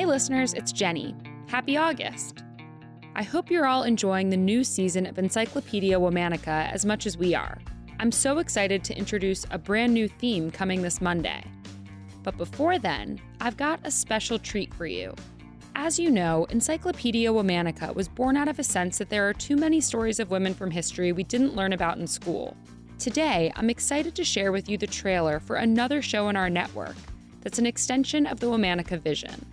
Hey, listeners, it's Jenny. Happy August. I hope you're all enjoying the new season of Encyclopedia Womanica as much as we are. I'm so excited to introduce a brand new theme coming this Monday. But before then, I've got a special treat for you. As you know, Encyclopedia Womanica was born out of a sense that there are too many stories of women from history we didn't learn about in school. Today, I'm excited to share with you the trailer for another show in our network that's an extension of the Womanica vision.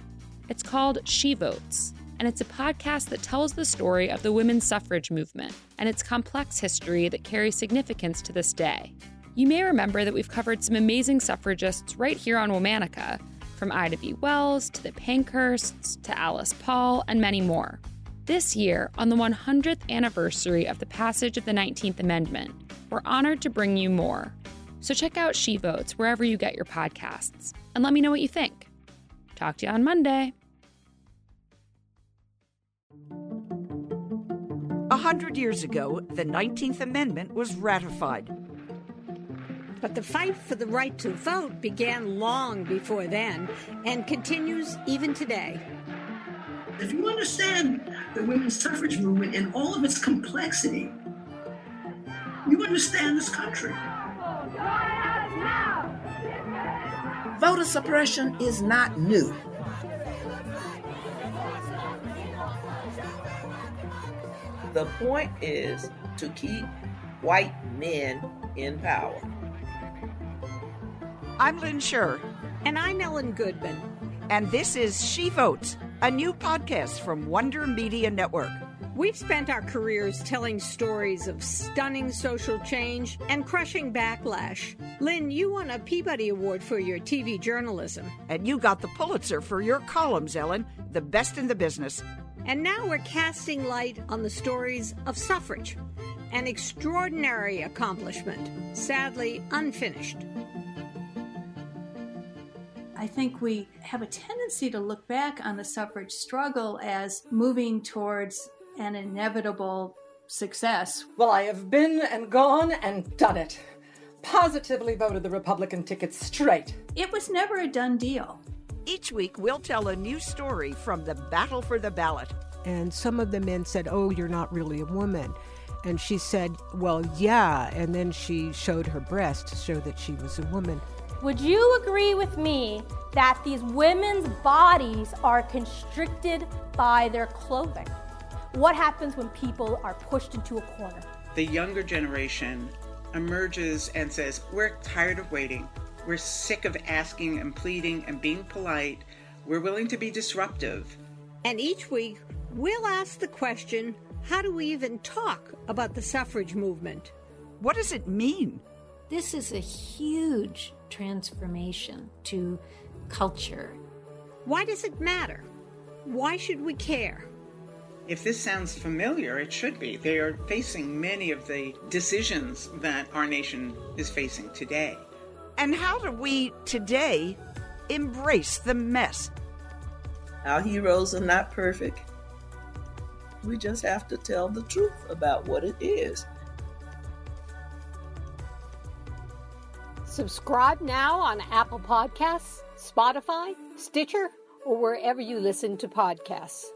It's called She Votes, and it's a podcast that tells the story of the women's suffrage movement and its complex history that carries significance to this day. You may remember that we've covered some amazing suffragists right here on Womanica, from Ida B. Wells to the Pankhursts to Alice Paul and many more. This year, on the 100th anniversary of the passage of the 19th Amendment, we're honored to bring you more. So check out She Votes wherever you get your podcasts and let me know what you think. Talk to you on Monday. A hundred years ago, the 19th Amendment was ratified. But the fight for the right to vote began long before then and continues even today. If you understand the women's suffrage movement and all of its complexity, you understand this country. Voter suppression is not new. The point is to keep white men in power. I'm Lynn Sherr. And I'm Ellen Goodman. And this is She Votes, a new podcast from Wonder Media Network. We've spent our careers telling stories of stunning social change and crushing backlash. Lynn, you won a Peabody Award for your TV journalism. And you got the Pulitzer for your columns, Ellen, the best in the business. And now we're casting light on the stories of suffrage, an extraordinary accomplishment, sadly unfinished. I think we have a tendency to look back on the suffrage struggle as moving towards an inevitable success. Well, I have been and gone and done it. Positively voted the Republican ticket straight. It was never a done deal. Each week, we'll tell a new story from the battle for the ballot. And some of the men said, Oh, you're not really a woman. And she said, Well, yeah. And then she showed her breast to show that she was a woman. Would you agree with me that these women's bodies are constricted by their clothing? What happens when people are pushed into a corner? The younger generation emerges and says, We're tired of waiting. We're sick of asking and pleading and being polite. We're willing to be disruptive. And each week, we'll ask the question how do we even talk about the suffrage movement? What does it mean? This is a huge transformation to culture. Why does it matter? Why should we care? If this sounds familiar, it should be. They are facing many of the decisions that our nation is facing today. And how do we today embrace the mess? Our heroes are not perfect. We just have to tell the truth about what it is. Subscribe now on Apple Podcasts, Spotify, Stitcher, or wherever you listen to podcasts.